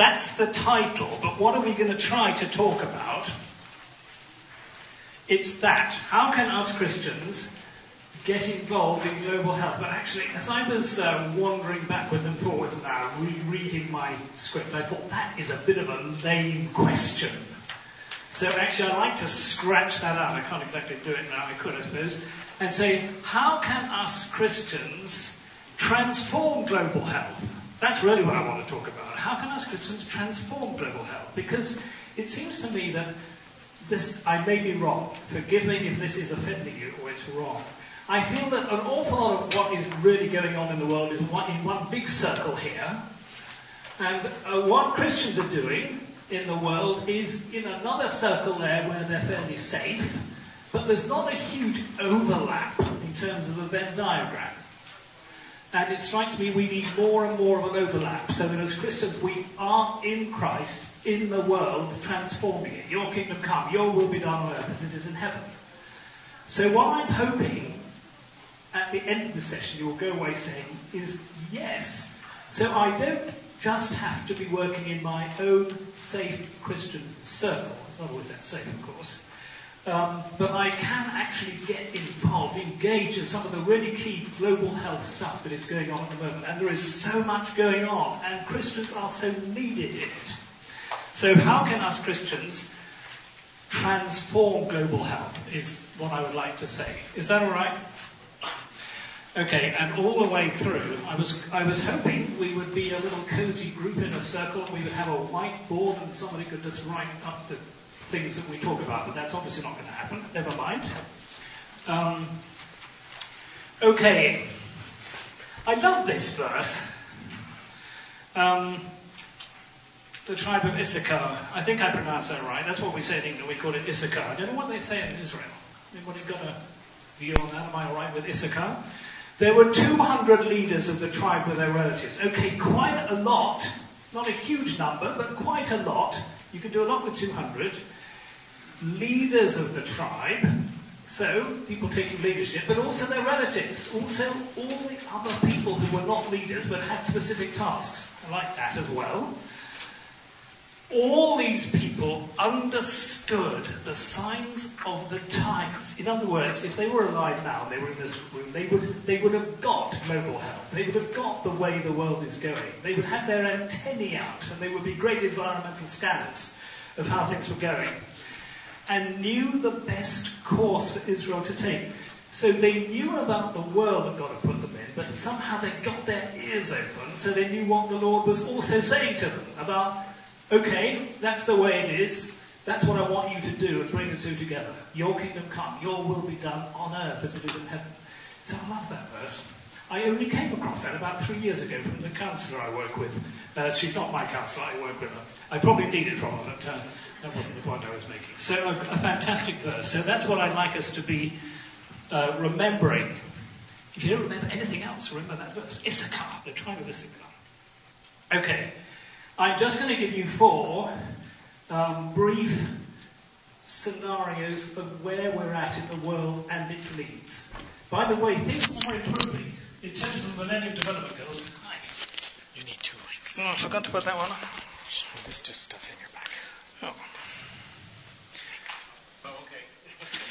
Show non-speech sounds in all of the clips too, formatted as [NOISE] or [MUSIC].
that's the title, but what are we going to try to talk about? It's that. How can us Christians get involved in global health? But actually, as I was um, wandering backwards and forwards now, rereading my script, I thought that is a bit of a lame question. So actually, I'd like to scratch that out. I can't exactly do it now. I could, I suppose. And say, how can us Christians transform global health? That's really what I want to talk about. How can us Christians transform global health? Because it seems to me that this, I may be wrong. Forgive me if this is offending you or it's wrong. I feel that an awful lot of what is really going on in the world is one, in one big circle here. And uh, what Christians are doing in the world is in another circle there where they're fairly safe, but there's not a huge overlap in terms of the Venn diagram. And it strikes me we need more and more of an overlap so that as Christians we are in Christ, in the world, transforming it. Your kingdom come, your will be done on earth as it is in heaven. So what I'm hoping at the end of the session you will go away saying is yes. So I don't just have to be working in my own safe Christian circle. It's not always that safe, of course. Um, but I can actually get involved, engage in some of the really key global health stuff that is going on at the moment. And there is so much going on, and Christians are so needed in it. So how can us Christians transform global health is what I would like to say. Is that all right? Okay, and all the way through, I was, I was hoping we would be a little cozy group in a circle. And we would have a whiteboard and somebody could just write up the things that we talk about, but that's obviously not going to happen. Never mind. Um, okay. I love this verse. Um, the tribe of Issachar. I think I pronounced that right. That's what we say in England. We call it Issachar. I don't know what they say in Israel. Anybody got a view on that? Am I alright with Issachar? There were 200 leaders of the tribe with their relatives. Okay, quite a lot. Not a huge number, but quite a lot. You can do a lot with 200. Leaders of the tribe. So, people taking leadership, but also their relatives. Also, all the other people who were not leaders but had specific tasks. I like that as well all these people understood the signs of the times. In other words, if they were alive now, they were in this room, they would, they would have got global health. They would have got the way the world is going. They would have their antennae out, and they would be great environmental scanners of how things were going. And knew the best course for Israel to take. So they knew about the world that God had put them in, but somehow they got their ears open, so they knew what the Lord was also saying to them about Okay, that's the way it is. That's what I want you to do and bring the two together. Your kingdom come, your will be done on earth as it is in heaven. So I love that verse. I only came across that about three years ago from the counsellor I work with. Uh, she's not my counsellor, I work with her. I probably need it from her, but uh, that wasn't the point I was making. So a, a, fantastic verse. So that's what I'd like us to be uh, remembering. If you don't remember anything else, remember that verse. Issachar, the tribe of Issachar. Okay. I'm just going to give you four um, brief scenarios of where we're at in the world and its needs. By the way, things are improving in terms of the Millennium Development Goals. You need two mics. Oh, I forgot to put that one on. There's just stuff in your. Oh.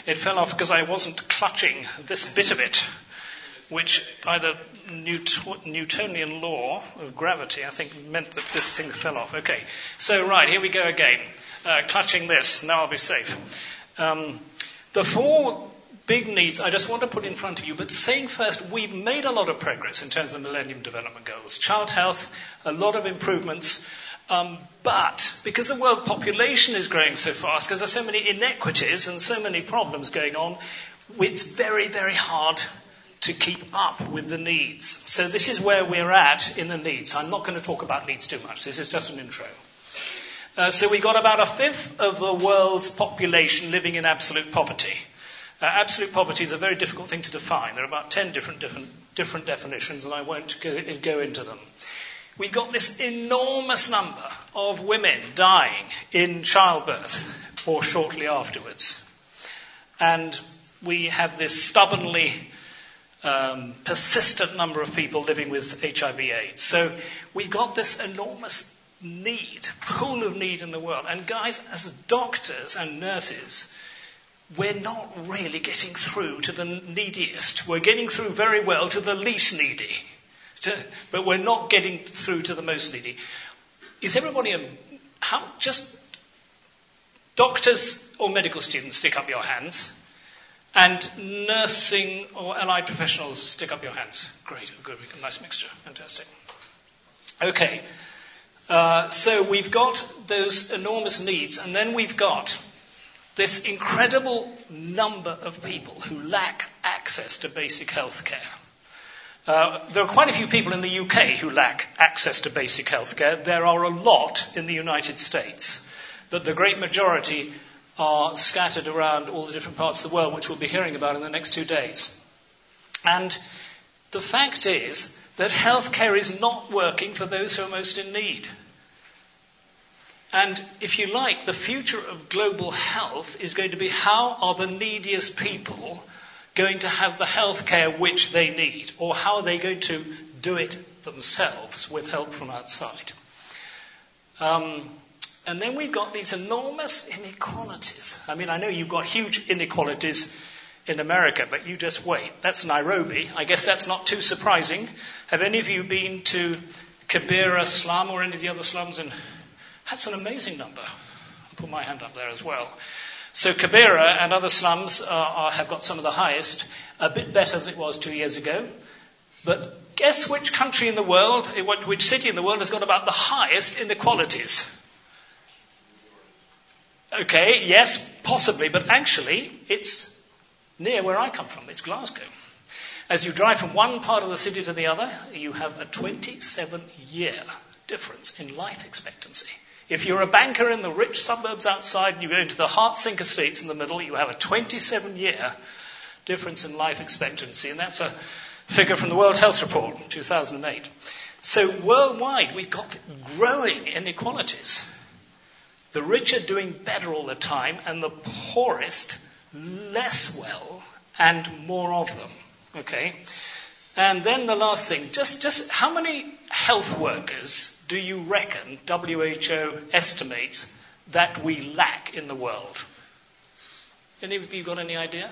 It fell off because I wasn't clutching this bit of it which by the Newtonian law of gravity, I think, meant that this thing fell off. Okay, so right, here we go again. Uh, clutching this, now I'll be safe. Um, the four big needs I just want to put in front of you, but saying first, we've made a lot of progress in terms of Millennium Development Goals. Child health, a lot of improvements. Um, but because the world population is growing so fast, because there's so many inequities and so many problems going on, it's very, very hard to keep up with the needs. So this is where we're at in the needs. I'm not going to talk about needs too much. This is just an intro. Uh, so we've got about a fifth of the world's population living in absolute poverty. Uh, absolute poverty is a very difficult thing to define. There are about 10 different, different, different definitions, and I won't go, go into them. We've got this enormous number of women dying in childbirth or shortly afterwards. And we have this stubbornly um, persistent number of people living with HIV/AIDS. So we've got this enormous need, pool of need in the world. And guys, as doctors and nurses, we're not really getting through to the neediest. We're getting through very well to the least needy, but we're not getting through to the most needy. Is everybody a, how, just doctors or medical students stick up your hands? And nursing or allied professionals, stick up your hands. Great, good, nice mixture, fantastic. Okay, uh, so we've got those enormous needs, and then we've got this incredible number of people who lack access to basic health care. Uh, there are quite a few people in the UK who lack access to basic health care. There are a lot in the United States, but the great majority are scattered around all the different parts of the world, which we'll be hearing about in the next two days. And the fact is that healthcare is not working for those who are most in need. And if you like, the future of global health is going to be how are the neediest people going to have the health care which they need, or how are they going to do it themselves with help from outside? Um, and then we've got these enormous inequalities. I mean, I know you've got huge inequalities in America, but you just wait. That's Nairobi. I guess that's not too surprising. Have any of you been to Kibera slum or any of the other slums in that's an amazing number. I'll put my hand up there as well. So Kibera and other slums are, have got some of the highest, a bit better than it was two years ago. But guess which country in the world, eh, which city in the world has got about the highest inequalities? Okay, yes, possibly, but actually it's near where I come from. It's Glasgow. As you drive from one part of the city to the other, you have a 27 year difference in life expectancy. If you're a banker in the rich suburbs outside and you go into the Hartsink estates in the middle, you have a 27 year difference in life expectancy. And that's a figure from the World Health Report, 2008. So worldwide, we've got growing inequalities. The rich are doing better all the time, and the poorest less well, and more of them. Okay? And then the last thing, just, just how many health workers do you reckon WHO estimates that we lack in the world? Any of you got any idea?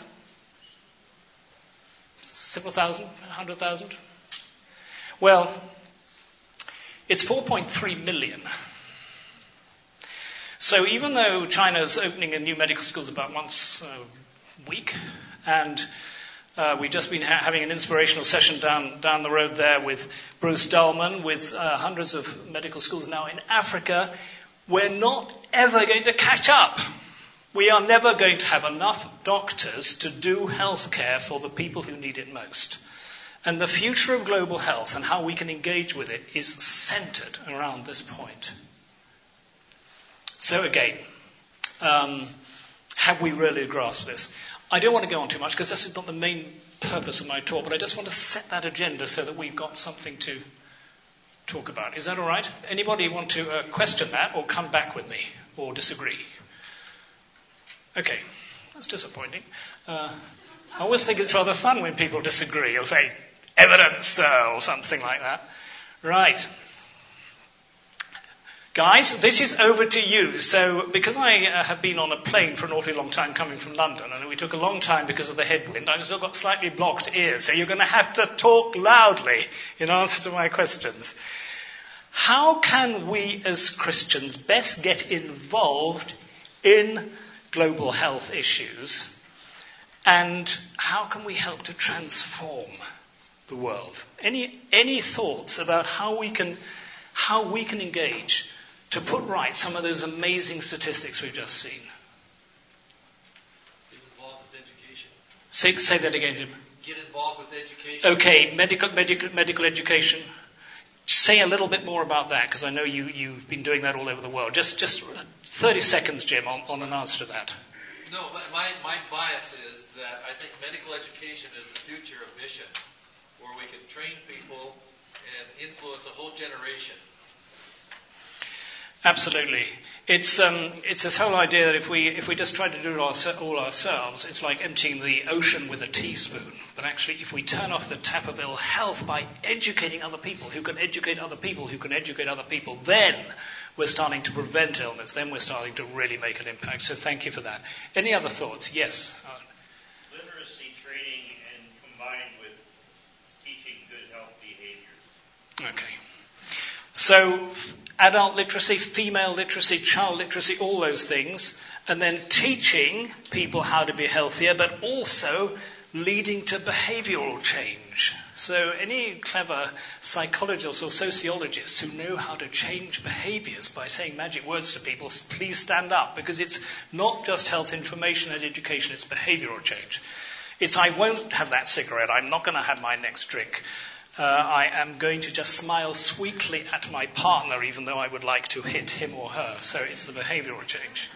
Several thousand? A hundred thousand? Well, it's 4.3 million. So even though China is opening a new medical schools about once a week, and uh, we've just been ha- having an inspirational session down, down the road there with Bruce Dahlman, with uh, hundreds of medical schools now in Africa. We're not ever going to catch up. We are never going to have enough doctors to do health care for the people who need it most. And the future of global health and how we can engage with it is centered around this point. So again, um, have we really grasped this? I don't want to go on too much because this is not the main purpose of my talk, but I just want to set that agenda so that we've got something to talk about. Is that all right? Anybody want to uh, question that or come back with me or disagree? Okay, that's disappointing. Uh, I always think it's rather fun when people disagree or say evidence uh, or something like that. Right. Guys, this is over to you. So, because I uh, have been on a plane for an awfully long time coming from London, and we took a long time because of the headwind, I've still got slightly blocked ears, so you're going to have to talk loudly in answer to my questions. How can we as Christians best get involved in global health issues? And how can we help to transform the world? Any, any thoughts about how we can, how we can engage to put right some of those amazing statistics we've just seen. Get involved with education. Say, say that again, Jim. Get involved with education. Okay, medical, medical, medical education. Say a little bit more about that because I know you, you've been doing that all over the world. Just, just uh, 30 seconds, Jim, on, on an answer to that. No, my, my bias is that I think medical education is the future of mission, where we can train people and influence a whole generation Absolutely. It's, um, it's this whole idea that if we, if we just try to do it all, all ourselves, it's like emptying the ocean with a teaspoon. But actually, if we turn off the tap of ill health by educating other people who can educate other people who can educate other people, then we're starting to prevent illness, then we're starting to really make an impact. So thank you for that. Any other thoughts? Yes. Literacy training and combined with teaching good health behaviors. Okay. So adult literacy, female literacy, child literacy, all those things, and then teaching people how to be healthier, but also leading to behavioral change. So, any clever psychologists or sociologists who know how to change behaviors by saying magic words to people, please stand up because it's not just health information and education, it's behavioral change. It's I won't have that cigarette, I'm not going to have my next drink. Uh, I am going to just smile sweetly at my partner, even though I would like to hit him or her. So it's the behavioral change.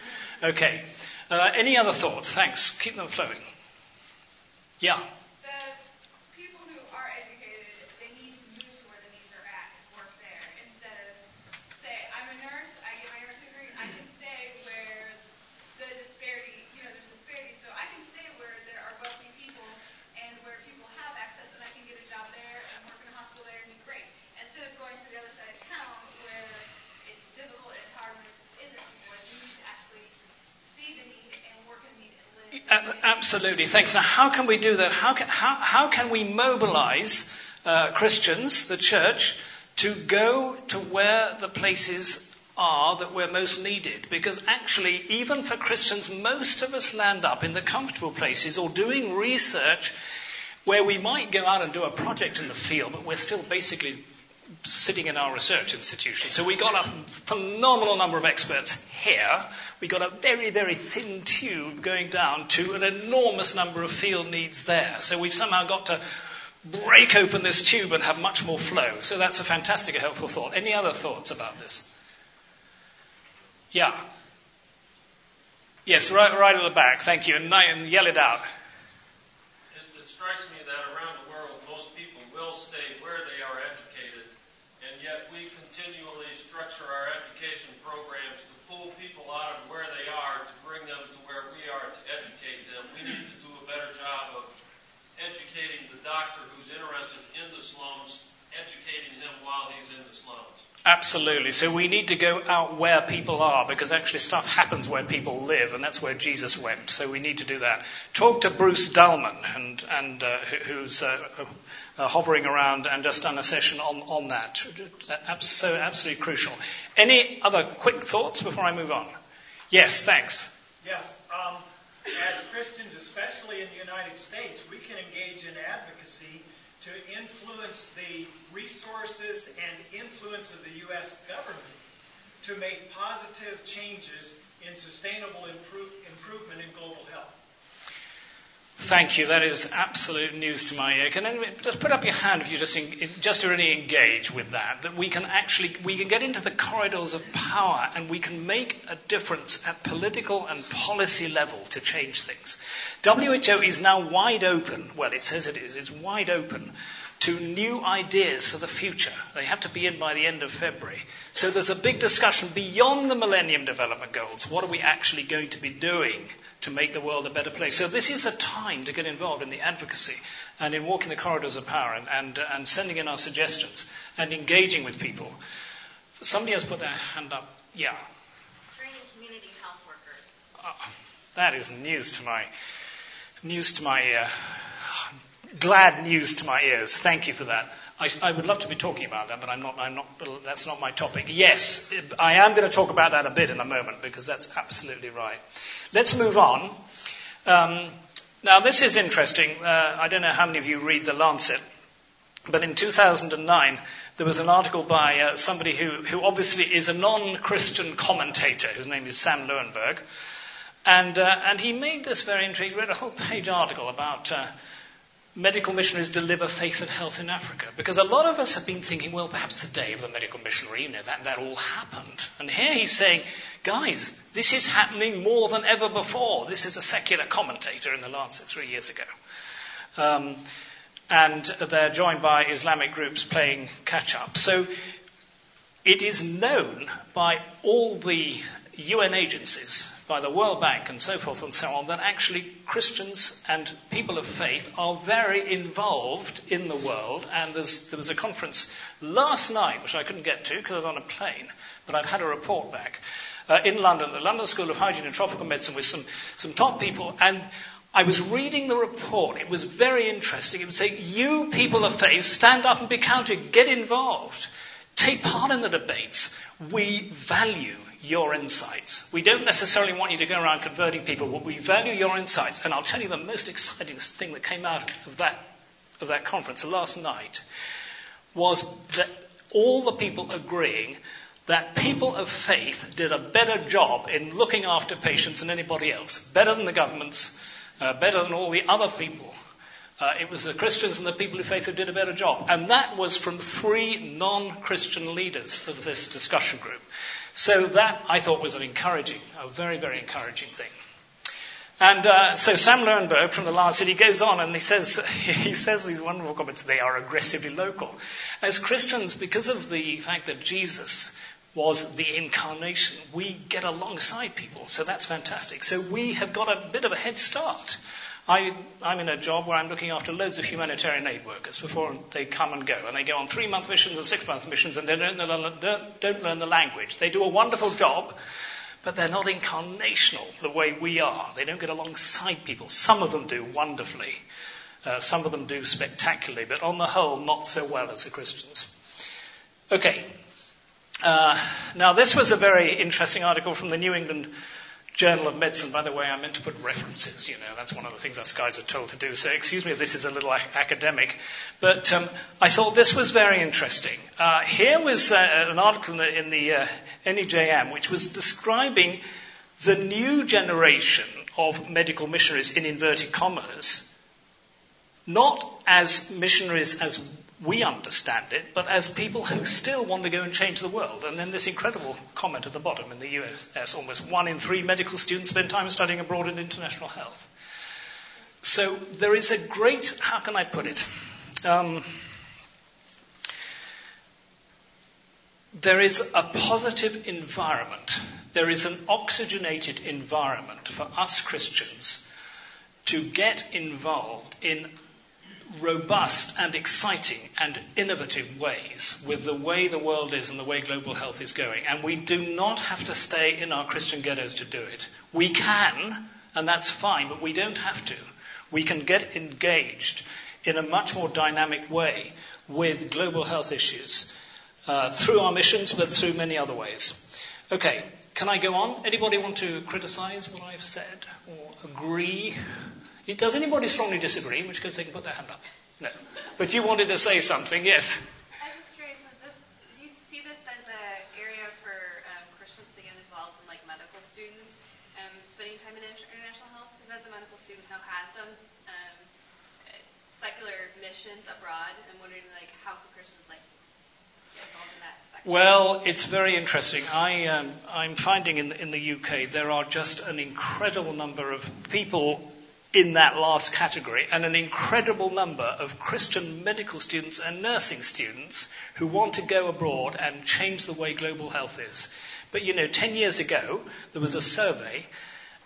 Okay. Uh, any other thoughts? Thanks. Keep them flowing. Yeah. Absolutely, thanks. Now, how can we do that? How can, how, how can we mobilize uh, Christians, the church, to go to where the places are that we're most needed? Because actually, even for Christians, most of us land up in the comfortable places or doing research where we might go out and do a project in the field, but we're still basically sitting in our research institution. So we got a phenomenal number of experts here. We got a very, very thin tube going down to an enormous number of field needs there. So we've somehow got to break open this tube and have much more flow. So that's a fantastic, a helpful thought. Any other thoughts about this? Yeah. Yes, right, right at the back. Thank you. And, and yell it out. It, it strikes me that around the world, most people will stay where they are educated, and yet we continually structure our education programs to pull people out of where they are to bring them to where we are to educate them. We need to do a better job of educating the doctor who's interested in the slums, educating him while he's in the slums. Absolutely. So we need to go out where people are because actually stuff happens where people live, and that's where Jesus went. So we need to do that. Talk to Bruce Dahlman, and, and uh, who's uh, uh, hovering around and just done a session on, on that. So absolutely crucial. Any other quick thoughts before I move on? Yes, thanks. Yes. Um, as Christians, especially in the United States, we can engage in advocacy to influence the resources and influence of the U.S. government to make positive changes in sustainable improve, improvement in global health. Thank you. That is absolute news to my ear. Can anyone just put up your hand if you just just to really engage with that? That we can actually we can get into the corridors of power and we can make a difference at political and policy level to change things. WHO is now wide open. Well, it says it is. It's wide open to new ideas for the future. They have to be in by the end of February. So there's a big discussion beyond the Millennium Development Goals. What are we actually going to be doing to make the world a better place? So this is the time to get involved in the advocacy and in walking the corridors of power and, and, and sending in our suggestions and engaging with people. Somebody has put their hand up. Yeah. Training community health workers. Oh, that is news to my news to my uh, glad news to my ears. Thank you for that. I, I, would love to be talking about that, but I'm not, I'm not, that's not my topic. Yes, I am going to talk about that a bit in a moment because that's absolutely right. Let's move on. Um, now, this is interesting. Uh, I don't know how many of you read The Lancet, but in 2009, there was an article by uh, somebody who, who obviously is a non Christian commentator, whose name is Sam Loewenberg. And, uh, and he made this very interesting, he read a whole page article about uh, medical missionaries deliver faith and health in Africa. Because a lot of us have been thinking, well, perhaps the day of the medical missionary, you know, that, that all happened. And here he's saying, guys, this is happening more than ever before. This is a secular commentator in the Lancet three years ago. Um, and they're joined by Islamic groups playing catch up. So it is known by all the UN agencies by the World Bank and so forth and so on that actually Christians and people of faith are very involved in the world. And there was a conference last night, which I couldn't get to because I was on a plane, but I've had a report back, uh, in London, the London School of Hygiene and Tropical Medicine with some, some top people. And I was reading the report. It was very interesting. It would say, you people of faith, stand up and be counted, get involved. Take part in the debates. We value your insights. We don't necessarily want you to go around converting people, but we value your insights. And I'll tell you the most exciting thing that came out of that, of that conference last night was that all the people agreeing that people of faith did a better job in looking after patients than anybody else, better than the governments, uh, better than all the other people uh, it was the Christians and the people of faith who did a better job. And that was from three non Christian leaders of this discussion group. So that I thought was an encouraging, a very, very encouraging thing. And uh, so Sam Loewenberg from the Lancet, City goes on and he says, [LAUGHS] he says these wonderful comments, they are aggressively local. As Christians, because of the fact that Jesus was the incarnation, we get alongside people. So that's fantastic. So we have got a bit of a head start I, am in a job where I'm looking after loads of humanitarian aid workers before they come and go. And they go on three month missions and six month missions and they don't, don't, learn the language. They do a wonderful job, but they're not incarnational the way we are. They don't get alongside people. Some of them do wonderfully. Uh, some of them do spectacularly, but on the whole, not so well as the Christians. Okay. Uh, now, this was a very interesting article from the New England Journal of Medicine, by the way, I meant to put references. You know, that's one of the things us guys are told to do. So excuse me if this is a little academic, but um, I thought this was very interesting. Uh, here was uh, an article in the, in the uh, NEJM which was describing the new generation of medical missionaries in inverted commas, not as missionaries as we understand it, but as people who still want to go and change the world. And then this incredible comment at the bottom in the US almost one in three medical students spend time studying abroad in international health. So there is a great, how can I put it? Um, there is a positive environment. There is an oxygenated environment for us Christians to get involved in robust and exciting and innovative ways with the way the world is and the way global health is going. And we do not have to stay in our Christian ghettos to do it. We can, and that's fine, but we don't have to. We can get engaged in a much more dynamic way with global health issues uh, through our missions, but through many other ways. Okay, can I go on? Anybody want to criticize what I've said or agree? Does anybody strongly disagree? In which case they can put their hand up. No. But you wanted to say something, yes? I was just curious, do you see this as an area for um, Christians to get involved in, like medical students, um, spending time in international health? Because as a medical student who has done um, secular missions abroad, I'm wondering, like, how can Christians, like, fall into that well, it's very interesting. I, um, I'm finding in the, in the UK there are just an incredible number of people in that last category, and an incredible number of Christian medical students and nursing students who want to go abroad and change the way global health is. But you know, 10 years ago, there was a survey,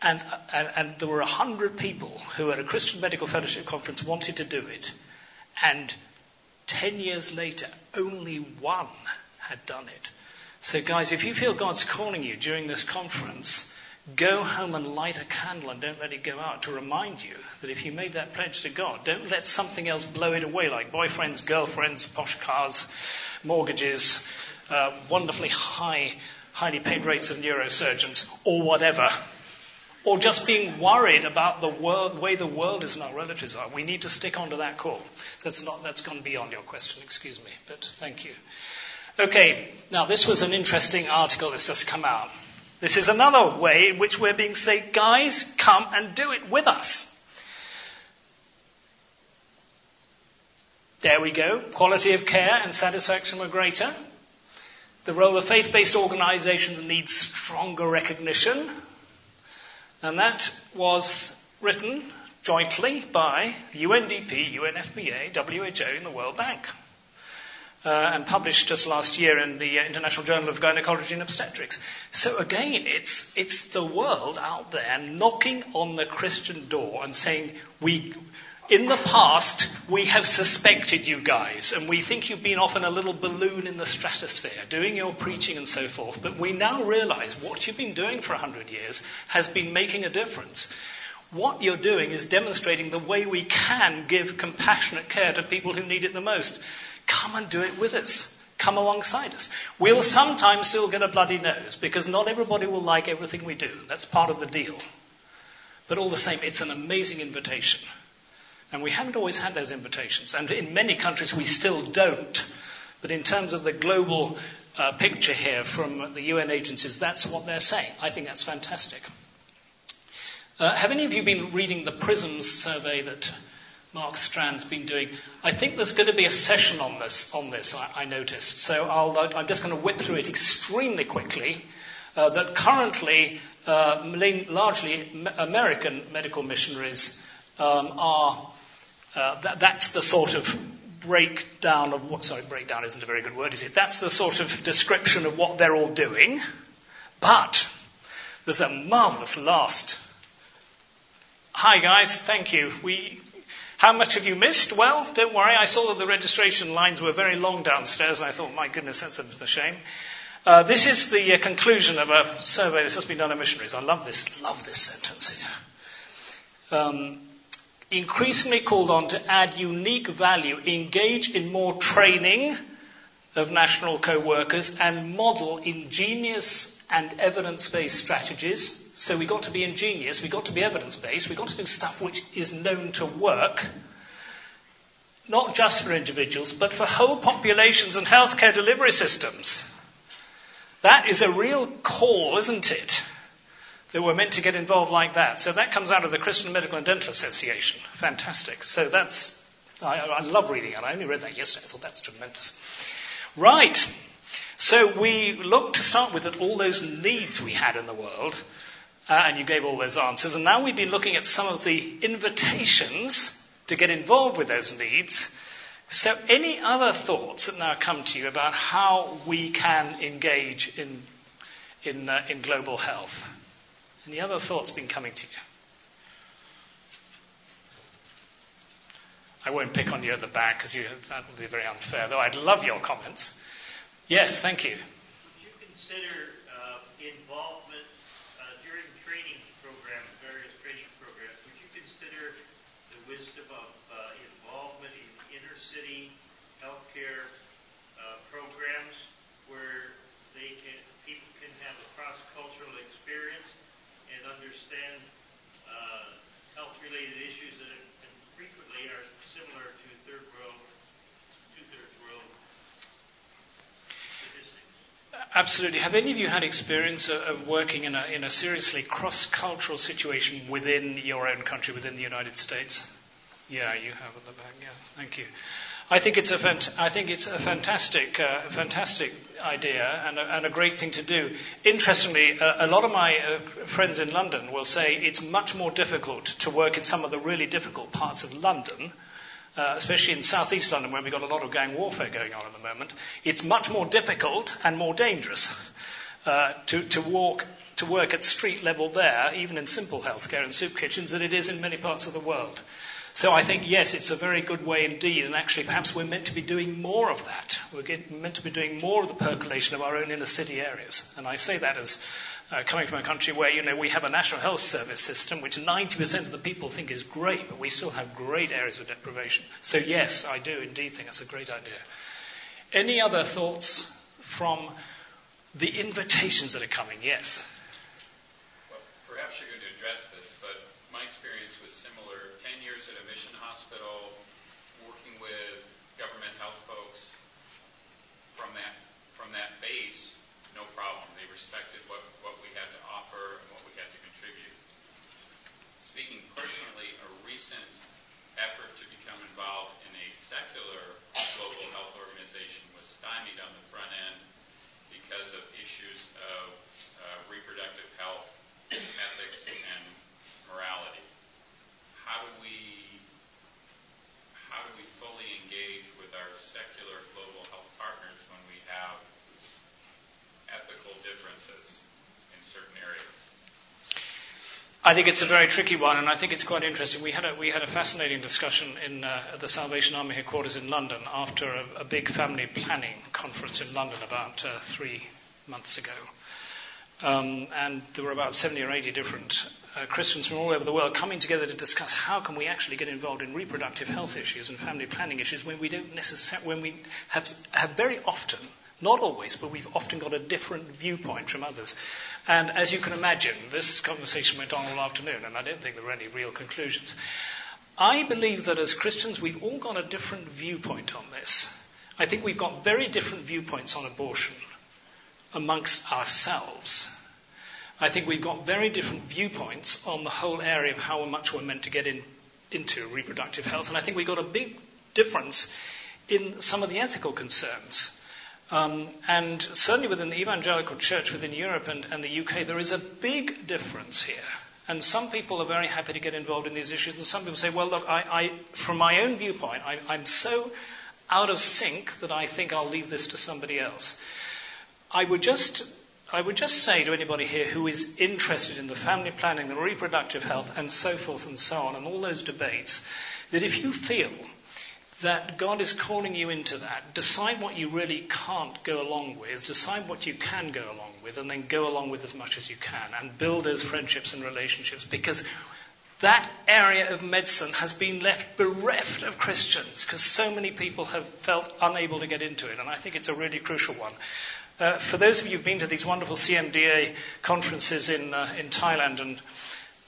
and, and, and there were 100 people who at a Christian Medical Fellowship conference wanted to do it, and 10 years later, only one had done it. So, guys, if you feel God's calling you during this conference, Go home and light a candle and don't let it go out to remind you that if you made that pledge to God, don't let something else blow it away like boyfriends, girlfriends, posh cars, mortgages, uh, wonderfully high, highly paid rates of neurosurgeons, or whatever. Or just being worried about the world, way the world is and our relatives are. We need to stick onto that call. That's not, that's gone beyond your question, excuse me, but thank you. Okay, now this was an interesting article that's just come out. This is another way in which we're being said, guys, come and do it with us. There we go. Quality of care and satisfaction were greater. The role of faith based organizations needs stronger recognition. And that was written jointly by UNDP, UNFPA, WHO, and the World Bank. Uh, and published just last year in the uh, International Journal of Gynecology and Obstetrics. So again, it's, it's the world out there knocking on the Christian door and saying, we, in the past, we have suspected you guys, and we think you've been off in a little balloon in the stratosphere, doing your preaching and so forth, but we now realize what you've been doing for hundred years has been making a difference. What you're doing is demonstrating the way we can give compassionate care to people who need it the most. Come and do it with us. Come alongside us. We'll sometimes still get a bloody nose because not everybody will like everything we do. That's part of the deal. But all the same, it's an amazing invitation. And we haven't always had those invitations. And in many countries, we still don't. But in terms of the global uh, picture here from the UN agencies, that's what they're saying. I think that's fantastic. Uh, have any of you been reading the PRISMS survey that Mark Strand's been doing. I think there's going to be a session on this, on this I, I noticed. So i am just going to whip through it extremely quickly. Uh, that currently, uh, largely American medical missionaries um, are, uh, that, that's the sort of breakdown of what, sorry, breakdown isn't a very good word, is it? That's the sort of description of what they're all doing. But there's a marvelous last. Hi guys, thank you. We how much have you missed? Well, don't worry. I saw that the registration lines were very long downstairs, and I thought, my goodness, that's a, shame. Uh, this is the uh, conclusion of a survey that's just been done on missionaries. I love this, love this sentence here. Um, increasingly called on to add unique value, engage in more training of national co-workers, and model ingenious and evidence-based strategies so we've got to be ingenious, we've got to be evidence based, we've got to do stuff which is known to work, not just for individuals, but for whole populations and healthcare delivery systems. That is a real call, isn't it? That we're meant to get involved like that. So that comes out of the Christian Medical and Dental Association. Fantastic. So that's, I, I love reading it. I only read that yesterday. I thought that's tremendous. Right. So we look to start with at all those needs we had in the world uh, and you gave all those answers. And now we've been looking at some of the invitations to get involved with those needs. So, any other thoughts that now come to you about how we can engage in, in, uh, in global health? Any other thoughts been coming to you? I won't pick on you at the back because that would be very unfair, though I'd love your comments. Yes, thank you. Would you consider uh, involvement wisdom of uh, involvement in inner city healthcare uh, programs where they can people can have a cross cultural experience and understand uh, health related issues that frequently are similar to third world two thirds world Absolutely. Have any of you had experience of working in a, in a seriously cross cultural situation within your own country, within the United States? Yeah, you have at the back. Yeah, thank you. I think it's a fant- I think it's a fantastic, uh, fantastic idea and a, and a, great thing to do. Interestingly, a, a lot of my uh, friends in London will say it's much more difficult to work in some of the really difficult parts of London, uh, especially in southeast London where we've got a lot of gang warfare going on at the moment. It's much more difficult and more dangerous uh, to, to walk to work at street level there, even in simple healthcare and soup kitchens, than it is in many parts of the world. So I think, yes, it's a very good way indeed, and actually perhaps we're meant to be doing more of that. We're meant to be doing more of the percolation of our own inner city areas. And I say that as uh, coming from a country where, you know, we have a national health service system which 90% of the people think is great, but we still have great areas of deprivation. So yes, I do indeed think that's a great idea. Any other thoughts from the invitations that are coming? Yes. Well, perhaps you're going to address this, but my experience was years at a mission hospital, working with government health folks from that from that base, no problem. They respected what, what we had to offer and what we had to contribute. Speaking personally, a recent effort to become involved in a secular global health organization was stymied on the front end because of issues of uh, reproductive I think it's a very tricky one, and I think it's quite interesting. We had a, we had a fascinating discussion in, uh, at the Salvation Army headquarters in London after a, a big family planning conference in London about uh, three months ago. Um, and there were about 70 or 80 different uh, Christians from all over the world coming together to discuss how can we actually get involved in reproductive health issues and family planning issues when we don't necessarily, when we have, have very often not always, but we've often got a different viewpoint from others. And as you can imagine, this conversation went on all afternoon, and I don't think there were any real conclusions. I believe that as Christians, we've all got a different viewpoint on this. I think we've got very different viewpoints on abortion amongst ourselves. I think we've got very different viewpoints on the whole area of how much we're meant to get in, into reproductive health. And I think we've got a big difference in some of the ethical concerns. Um, and certainly within the evangelical church within Europe and, and the UK, there is a big difference here. And some people are very happy to get involved in these issues, and some people say, well, look, I, I, from my own viewpoint, I, I'm so out of sync that I think I'll leave this to somebody else. I would just I would just say to anybody here who is interested in the family planning, the reproductive health, and so forth and so on, and all those debates, that if you feel that God is calling you into that. Decide what you really can't go along with, decide what you can go along with, and then go along with as much as you can and build those friendships and relationships because that area of medicine has been left bereft of Christians because so many people have felt unable to get into it, and I think it's a really crucial one. Uh, for those of you who've been to these wonderful CMDA conferences in, uh, in Thailand and,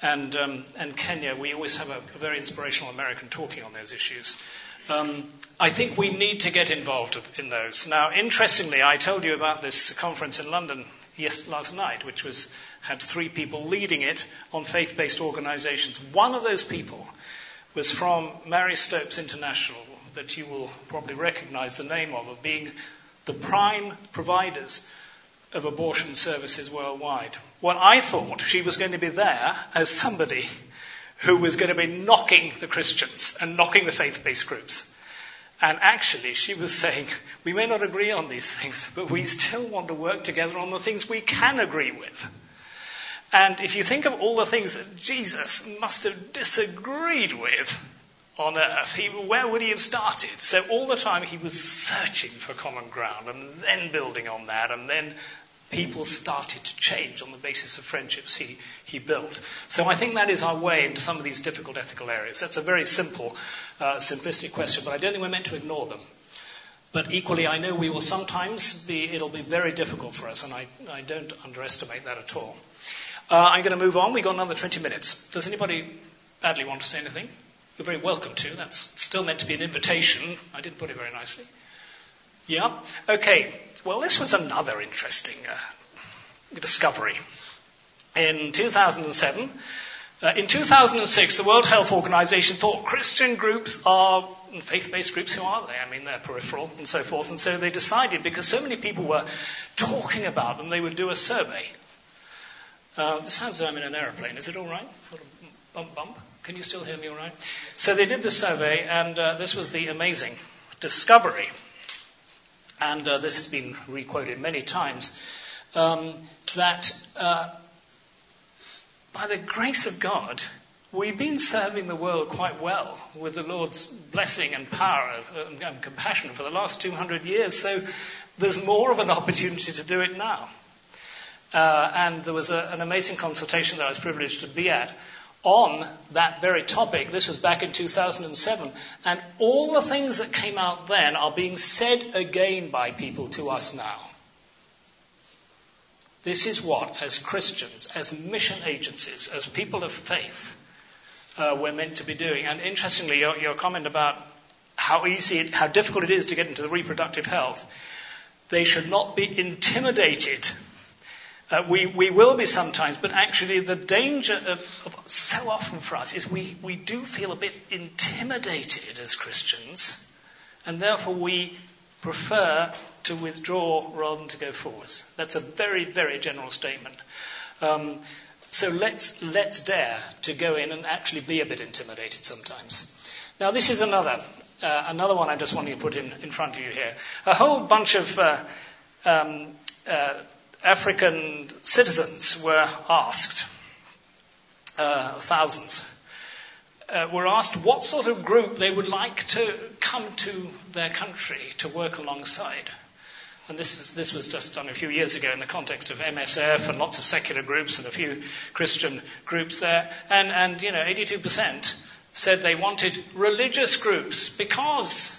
and, um, and Kenya, we always have a, a very inspirational American talking on those issues. Um, I think we need to get involved in those. Now, interestingly, I told you about this conference in London yes, last night, which was had three people leading it on faith-based organisations. One of those people was from Marie Stopes International, that you will probably recognise the name of, of being the prime providers of abortion services worldwide. Well, I thought she was going to be there as somebody who was going to be knocking the Christians and knocking the faith based groups. And actually, she was saying, we may not agree on these things, but we still want to work together on the things we can agree with. And if you think of all the things that Jesus must have disagreed with on earth, he, where would he have started? So all the time he was searching for common ground and then building on that and then people started to change on the basis of friendships he, he built. So I think that is our way into some of these difficult ethical areas. That's a very simple, uh, simplistic question, but I don't think we're meant to ignore them. But equally, I know we will sometimes be, it'll be very difficult for us, and I, I don't underestimate that at all. Uh, I'm going to move on. We've got another 20 minutes. Does anybody badly want to say anything? You're very welcome to. That's still meant to be an invitation. I didn't put it very nicely. Yeah? Okay. Well, this was another interesting uh, discovery. In 2007, uh, in 2006, the World Health Organization thought Christian groups are faith based groups. Who are they? I mean, they're peripheral and so forth. And so they decided, because so many people were talking about them, they would do a survey. Uh, this sounds like I'm in an aeroplane. Is it all right? Bump, bump. Can you still hear me all right? So they did the survey, and uh, this was the amazing discovery and uh, this has been requoted many times, um, that uh, by the grace of God, we've been serving the world quite well with the Lord's blessing and power and compassion for the last 200 years. So there's more of an opportunity to do it now. Uh, and there was a, an amazing consultation that I was privileged to be at on that very topic. This was back in 2007. And all the things that came out then are being said again by people to us now. This is what, as Christians, as mission agencies, as people of faith, uh, we're meant to be doing. And interestingly, your, your comment about how easy, it, how difficult it is to get into the reproductive health, they should not be intimidated uh, we, we will be sometimes, but actually the danger of, of, so often for us is we, we do feel a bit intimidated as Christians, and therefore we prefer to withdraw rather than to go forwards. That's a very, very general statement. Um, so let's, let's dare to go in and actually be a bit intimidated sometimes. Now, this is another, uh, another one I just wanted to put in, in front of you here. A whole bunch of uh, um, uh, African citizens were asked uh, thousands, uh, were asked what sort of group they would like to come to their country to work alongside. And this, is, this was just done a few years ago in the context of MSF and lots of secular groups and a few Christian groups there. And, and you know, 82% said they wanted religious groups because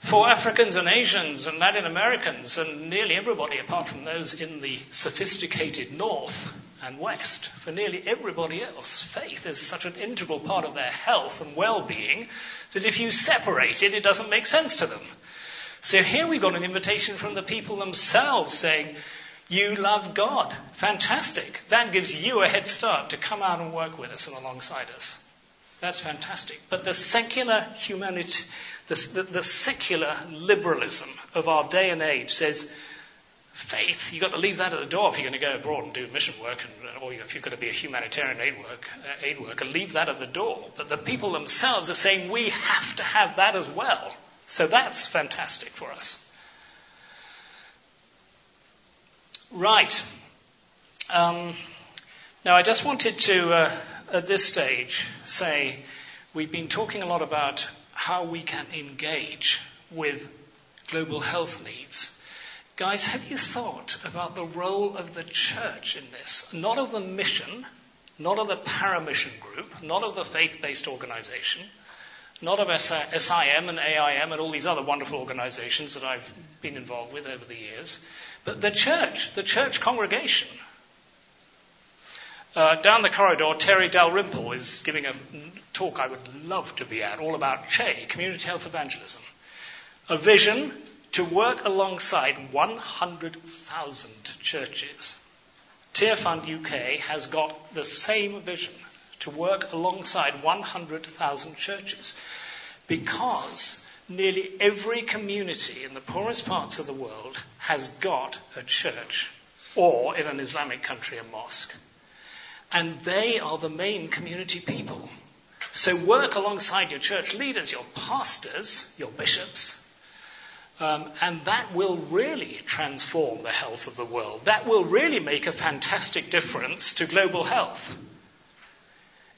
for Africans and Asians and Latin Americans and nearly everybody apart from those in the sophisticated North and West, for nearly everybody else, faith is such an integral part of their health and well-being that if you separate it, it doesn't make sense to them. So here we've got an invitation from the people themselves saying, you love God. Fantastic. That gives you a head start to come out and work with us and alongside us. That's fantastic. But the secular humanity, the, the, the secular liberalism of our day and age says, faith, you've got to leave that at the door if you're going to go abroad and do mission work, and, or if you're going to be a humanitarian aid, work, uh, aid worker, leave that at the door. But the people themselves are saying we have to have that as well. So that's fantastic for us. Right. Um, now, I just wanted to, uh, at this stage, say we've been talking a lot about how we can engage with global health needs. Guys, have you thought about the role of the church in this? Not of the mission, not of the paramission group, not of the faith based organization, not of SIM and AIM and all these other wonderful organizations that I've been involved with over the years, but the church, the church congregation. Uh, down the corridor, Terry Dalrymple is giving a talk I would love to be at, all about CHE, Community Health Evangelism. A vision to work alongside 100,000 churches. Tearfund UK has got the same vision to work alongside 100,000 churches because nearly every community in the poorest parts of the world has got a church or in an Islamic country a mosque. And they are the main community people. So work alongside your church leaders, your pastors, your bishops, um, and that will really transform the health of the world. That will really make a fantastic difference to global health.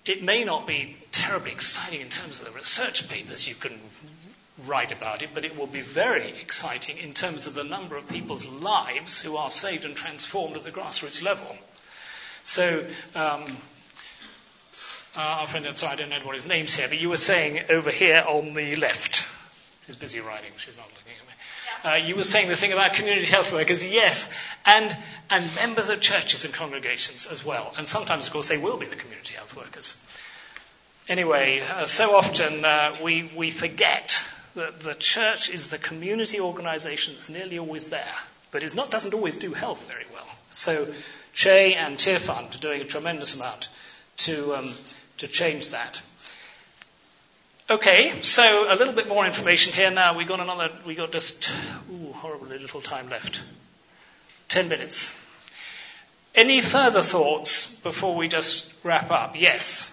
It may not be terribly exciting in terms of the research papers you can write about it, but it will be very exciting in terms of the number of people's lives who are saved and transformed at the grassroots level. So, um, uh, our friend, sorry, I don't know what his name's here, but you were saying over here on the left. She's busy writing, she's not looking at me. Uh, you were saying the thing about community health workers, yes, and, and members of churches and congregations as well. And sometimes, of course, they will be the community health workers. Anyway, uh, so often uh, we, we forget that the church is the community organization that's nearly always there, but it doesn't always do health very well. So CHE and Tearfund are doing a tremendous amount to, um, to change that. Okay, so a little bit more information here now. We got another, we got just, ooh, horribly little time left. Ten minutes. Any further thoughts before we just wrap up? Yes.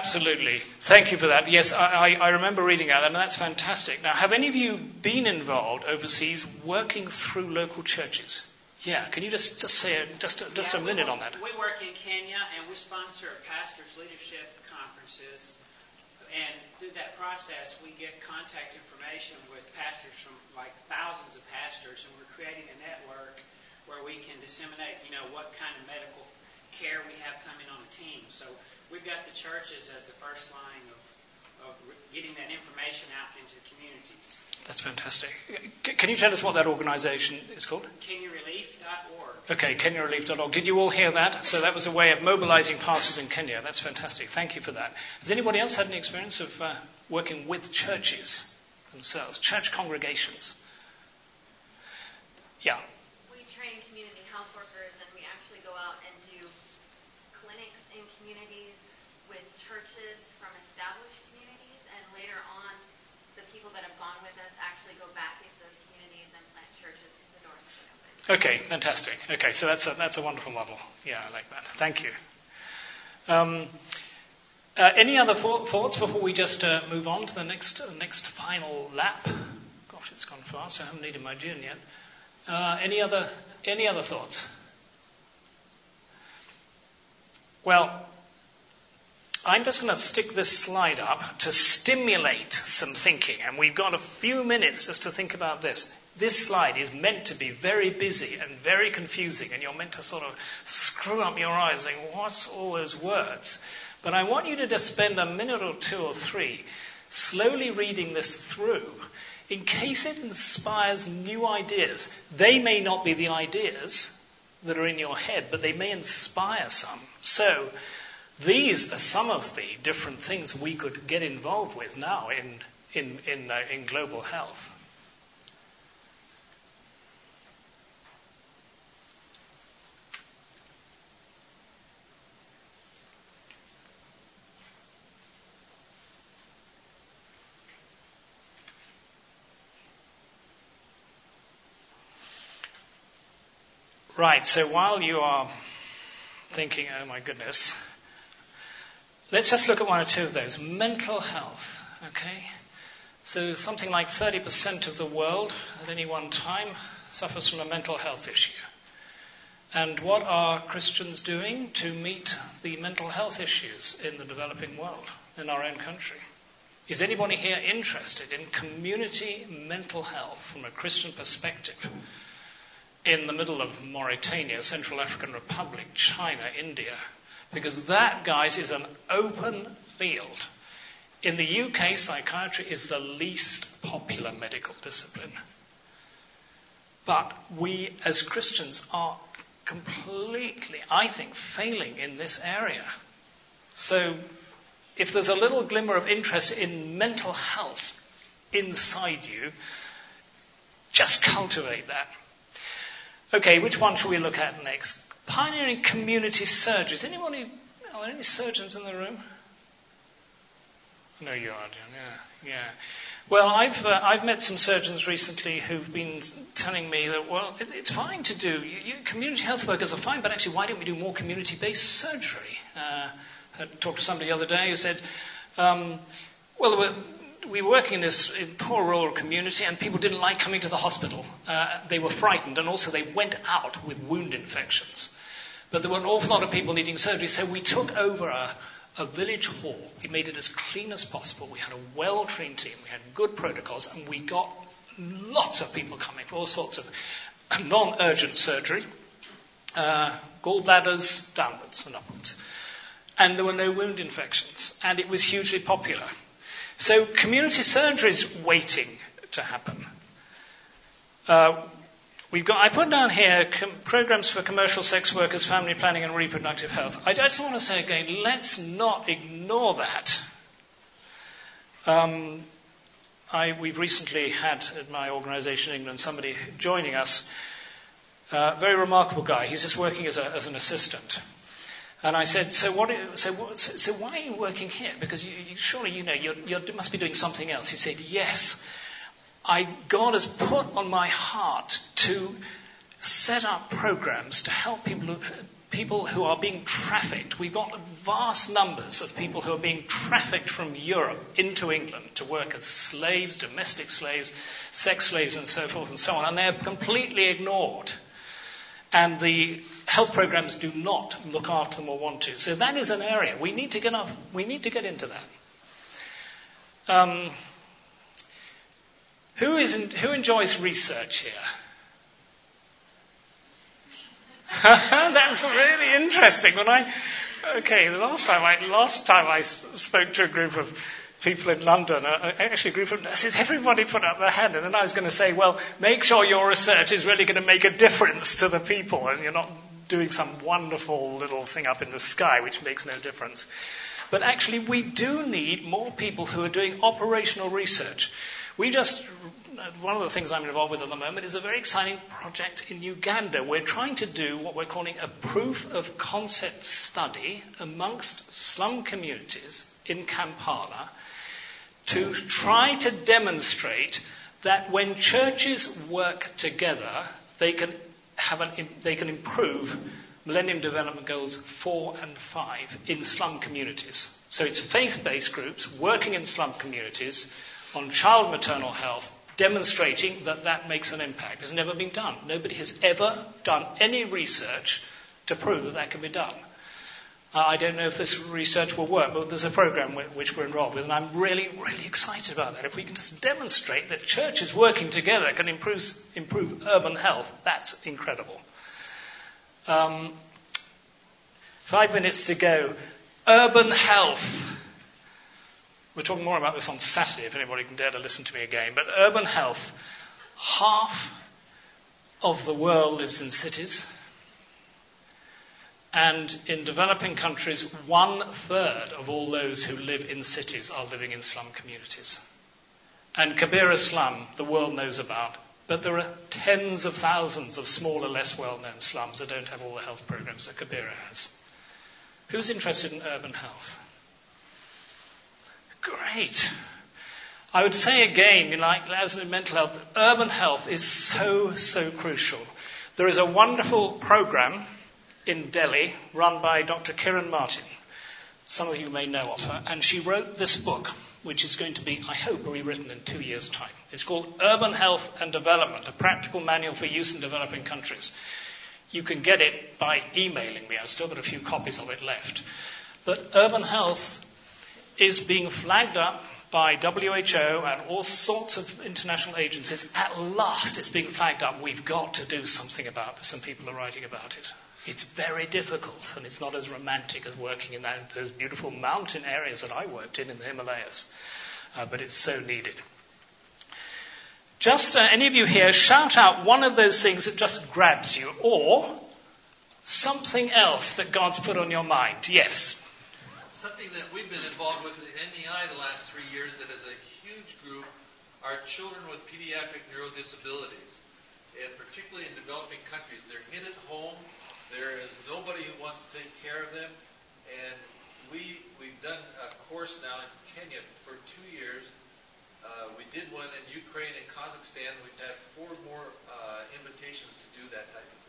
Absolutely. Thank you for that. Yes, I, I, remember reading that, and that's fantastic. Now, have any of you been involved overseas working through local churches? Yeah, can you just, just say a, just, a, just yeah, a minute on that? We work in Kenya, and we sponsor pastors' leadership conferences. And through that process, we get contact information with pastors from like thousands of pastors, and we're creating a network where we can disseminate, you know, what kind of medical care we have coming on a team. So we've got the churches as the first line of, of getting that information out into the communities. That's fantastic. Can you tell us what that organization is called? KenyaRelief.org. Okay, KenyaRelief.org. Did you all hear that? So that was a way of mobilizing pastors in Kenya. That's fantastic. Thank you for that. Has anybody else had any experience of uh, working with churches themselves, church congregations? Yeah. We train community health workers and we actually go out and do clinics in communities with churches from established communities, and later on, the people that have gone with us actually go back into those communities and plant churches because the doors have been. Okay, fantastic. Okay, so that's a, that's a wonderful model. Yeah, I like that. Thank you. Um, uh, any other thoughts before we just uh, move on to the next uh, next final lap? Gosh, it's gone fast. I haven't needed my gin yet. Uh, any other any other thoughts? Well, I'm just going to stick this slide up to stimulate some thinking, and we've got a few minutes just to think about this. This slide is meant to be very busy and very confusing, and you're meant to sort of screw up your eyes saying, What's all those words? But I want you to just spend a minute or two or three slowly reading this through in case it inspires new ideas. They may not be the ideas that are in your head, but they may inspire some. So, these are some of the different things we could get involved with now in, in, in, uh, in global health. Right, so while you are thinking, oh my goodness, let's just look at one or two of those. Mental health, okay? So something like 30% of the world at any one time suffers from a mental health issue. And what are Christians doing to meet the mental health issues in the developing world, in our own country? Is anybody here interested in community mental health from a Christian perspective? in the middle of Mauritania, Central African Republic, China, India. Because that, guys, is an open field. In the UK, psychiatry is the least popular medical discipline. But we, as Christians, are completely, I think, failing in this area. So, if there's a little glimmer of interest in mental health inside you, just cultivate that. Okay, which one shall we look at next? Pioneering community surgeries. Anybody, are there any surgeons in the room? No, you are, John. Yeah, yeah. Well, I've uh, I've met some surgeons recently who've been telling me that well, it, it's fine to do. You, you, community health workers are fine, but actually, why don't we do more community-based surgery? Uh, I talked to somebody the other day who said, um, well, were we were working in this in poor rural community, and people didn't like coming to the hospital. Uh, they were frightened, and also they went out with wound infections. But there were an awful lot of people needing surgery, so we took over a, a village hall. We made it as clean as possible. We had a well trained team, we had good protocols, and we got lots of people coming for all sorts of non urgent surgery, uh, gallbladders downwards and upwards. And there were no wound infections, and it was hugely popular. So community surgery is waiting to happen. Uh, we've got, I put down here com- programs for commercial sex workers, family planning, and reproductive health. I just want to say again, let's not ignore that. Um, I, we've recently had at my organisation in England somebody joining us, a uh, very remarkable guy. He's just working as, a, as an assistant. And I said, so, what, so, what, so, why are you working here? Because you, you, surely you know you must be doing something else. He said, yes. I, God has put on my heart to set up programs to help people who, people who are being trafficked. We've got vast numbers of people who are being trafficked from Europe into England to work as slaves, domestic slaves, sex slaves, and so forth and so on, and they're completely ignored and the health programs do not look after them or want to. So that is an area we need to get off, we need to get into that. Um, who, is who enjoys research here? [LAUGHS] That's really interesting. When I okay, the last time I last time I spoke to a group of people in London, uh, actually a group of nurses, [LAUGHS] everybody put up their hand. And then I was going to say, well, make sure your research is really going to make a difference to the people and you're not doing some wonderful little thing up in the sky which makes no difference. But actually, we do need more people who are doing operational research. We just, one of the things I'm involved with at the moment is a very exciting project in Uganda. We're trying to do what we're calling a proof of concept study amongst slum communities in Kampala to try to demonstrate that when churches work together, they can, have an, they can improve Millennium Development Goals 4 and 5 in slum communities. So it's faith based groups working in slum communities on child maternal health, demonstrating that that makes an impact. It's never been done. Nobody has ever done any research to prove that that can be done. Uh, I don't know if this research will work, but there's a program which we're involved with, and I'm really, really excited about that. If we can just demonstrate that churches working together can improve, improve urban health, that's incredible. Um, five minutes to go. Urban health. We're talking more about this on Saturday if anybody can dare to listen to me again. But urban health. Half of the world lives in cities. And in developing countries, one third of all those who live in cities are living in slum communities. And Kibera slum, the world knows about, but there are tens of thousands of smaller, less well known slums that don't have all the health programs that Kibera has. Who's interested in urban health? Great. I would say again, like as in mental health, urban health is so, so crucial. There is a wonderful program in Delhi run by Dr. Kiran Martin. Some of you may know of her. And she wrote this book, which is going to be, I hope, rewritten in two years' time. It's called Urban Health and Development, a practical manual for use in developing countries. You can get it by emailing me. I've still got a few copies of it left. But urban health is being flagged up by WHO and all sorts of international agencies. At last, it's being flagged up. We've got to do something about this, and people are writing about it. It's very difficult, and it's not as romantic as working in that, those beautiful mountain areas that I worked in in the Himalayas, uh, but it's so needed. Just uh, any of you here, shout out one of those things that just grabs you, or something else that God's put on your mind. Yes. Something that we've been involved with at NEI the last three years that is a huge group are children with pediatric neurodisabilities. And particularly in developing countries, they're hit at home there is nobody who wants to take care of them, and we we've done a course now in Kenya for two years. Uh, we did one in Ukraine and Kazakhstan. We've had four more uh, invitations to do that type of.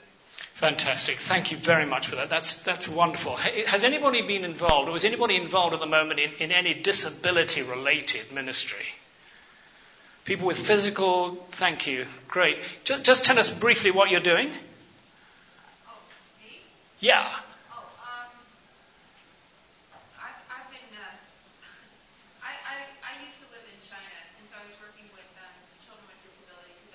Fantastic. Thank you very much for that. That's, that's wonderful. Has anybody been involved, or is anybody involved at the moment in, in any disability related ministry? People with physical, thank you. Great. Just, just tell us briefly what you're doing. Yeah. Oh, um, I've, I've been, uh, [LAUGHS] I, I, I used to live in China, and so I was working with um, children with disabilities.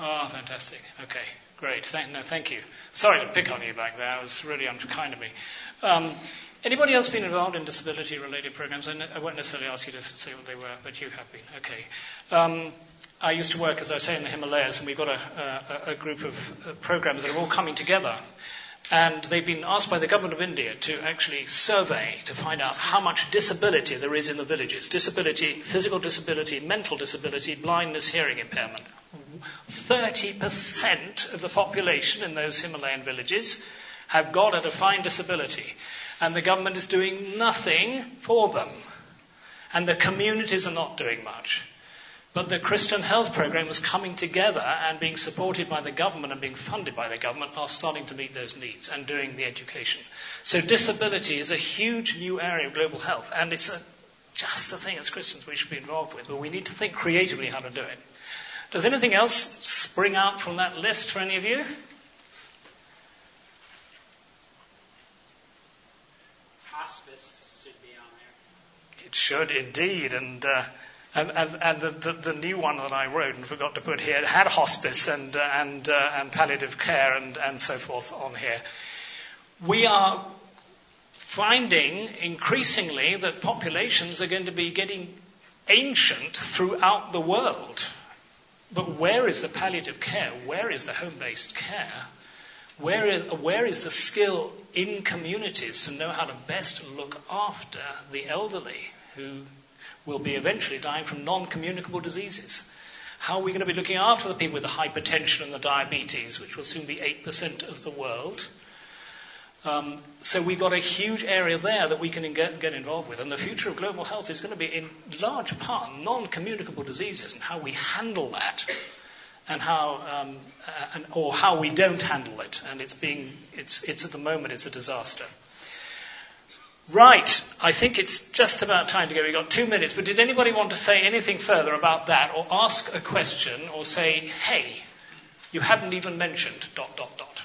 Oh, fantastic. Okay, great. Thank, no, thank you. Sorry to pick on you back there. It was really unkind of me. Um, anybody else been involved in disability-related programs? I, I, won't necessarily ask you to say what they were, but you have been. Okay. Um, I used to work, as I say, in the Himalayas, and we've got a, a, a group of uh, programs that are all coming together and they've been asked by the government of India to actually survey to find out how much disability there is in the villages disability, physical disability, mental disability, blindness, hearing impairment. 30% of the population in those Himalayan villages have got a defined disability, and the government is doing nothing for them. And the communities are not doing much. But the Christian health program programs coming together and being supported by the government and being funded by the government are starting to meet those needs and doing the education. So disability is a huge new area of global health, and it's a, just the thing as Christians we should be involved with, but we need to think creatively how to do it. Does anything else spring out from that list for any of you? Hospice should be on there. It should indeed, and. Uh, and, and, and the, the, the, new one that I wrote and forgot to put here had hospice and, uh, and, uh, and palliative care and, and so forth on here. We are finding increasingly that populations are going to be getting ancient throughout the world. But where is the palliative care? Where is the home based care? Where is, where is the skill in communities to know how to best look after the elderly who will be eventually dying from non communicable diseases. How are we going to be looking after the people with the hypertension and the diabetes, which will soon be 8% of the world? Um, so we've got a huge area there that we can get, get, involved with. And the future of global health is going to be in large part non-communicable diseases and how we handle that and how, um, uh, and, or how we don't handle it. And it's being, it's, it's at the moment, it's a disaster. Right, I think it's just about time to go. We've got two minutes, but did anybody want to say anything further about that or ask a question or say, hey, you haven't even mentioned dot, dot, dot?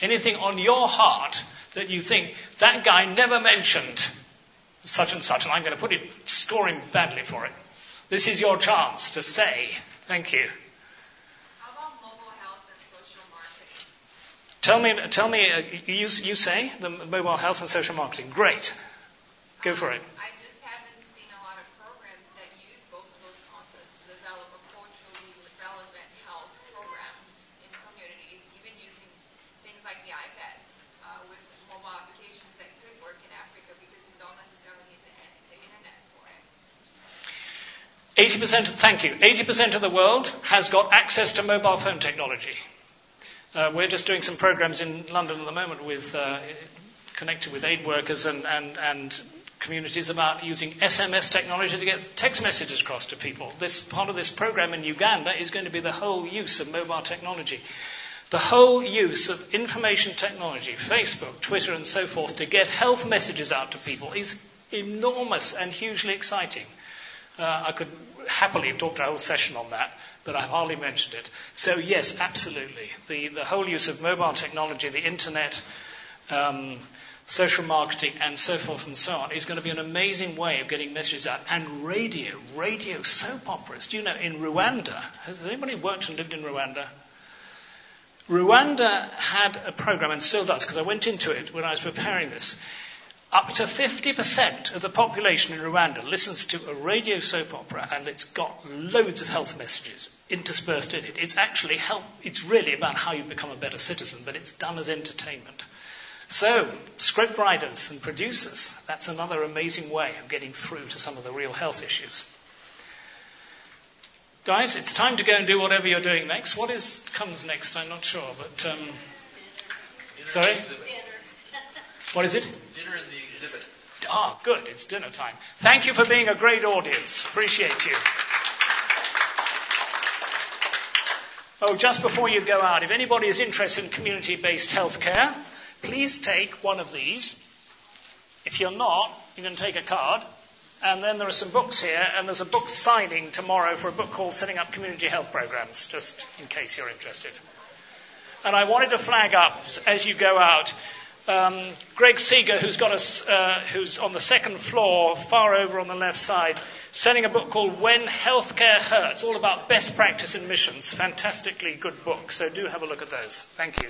Anything on your heart that you think that guy never mentioned such and such, and I'm going to put it, score him badly for it. This is your chance to say, thank you. How about mobile health and social marketing? Tell me, tell me, uh, you, you say the mobile health and social marketing. Great. Go for it. I just haven't seen a lot of programs that use both of those concepts to develop a culturally relevant health program in communities, even using things like the iPad uh, with mobile applications that could work in Africa because you don't necessarily need the, the internet for it. 80%, thank you. 80% of the world has got access to mobile phone technology. Uh, we're just doing some programs in London at the moment with uh, connected with aid workers and, and, and communities about using SMS technology to get text messages across to people. This part of this program in Uganda is going to be the whole use of mobile technology. The whole use of information technology, Facebook, Twitter, and so forth, to get health messages out to people is enormous and hugely exciting. Uh, I could happily have talked a whole session on that, but I've hardly mentioned it. So, yes, absolutely. The, the whole use of mobile technology, the internet, um, social marketing, and so forth and so on, is going to be an amazing way of getting messages out. And radio, radio soap operas. Do you know, in Rwanda, has anybody worked and lived in Rwanda? Rwanda had a program, and still does, because I went into it when I was preparing this. Up to 50% of the population in Rwanda listens to a radio soap opera, and it's got loads of health messages interspersed in it. It's actually help, it's really about how you become a better citizen, but it's done as entertainment. So, script writers and producers, that's another amazing way of getting through to some of the real health issues. Guys, it's time to go and do whatever you're doing next. What is comes next? I'm not sure, but um, sorry. What is it? Dinner in the Ah, good. It's dinner time. Thank you for being a great audience. Appreciate you. Oh, just before you go out, if anybody is interested in community-based healthcare, please take one of these. If you're not, you can take a card. And then there are some books here, and there's a book signing tomorrow for a book called Setting Up Community Health Programs, just in case you're interested. And I wanted to flag up as you go out. Um, Greg Seager, who's got us, uh, who's on the second floor, far over on the left side, sending a book called When Healthcare Hurts, all about best practice in missions. Fantastically good book, so do have a look at those. Thank you.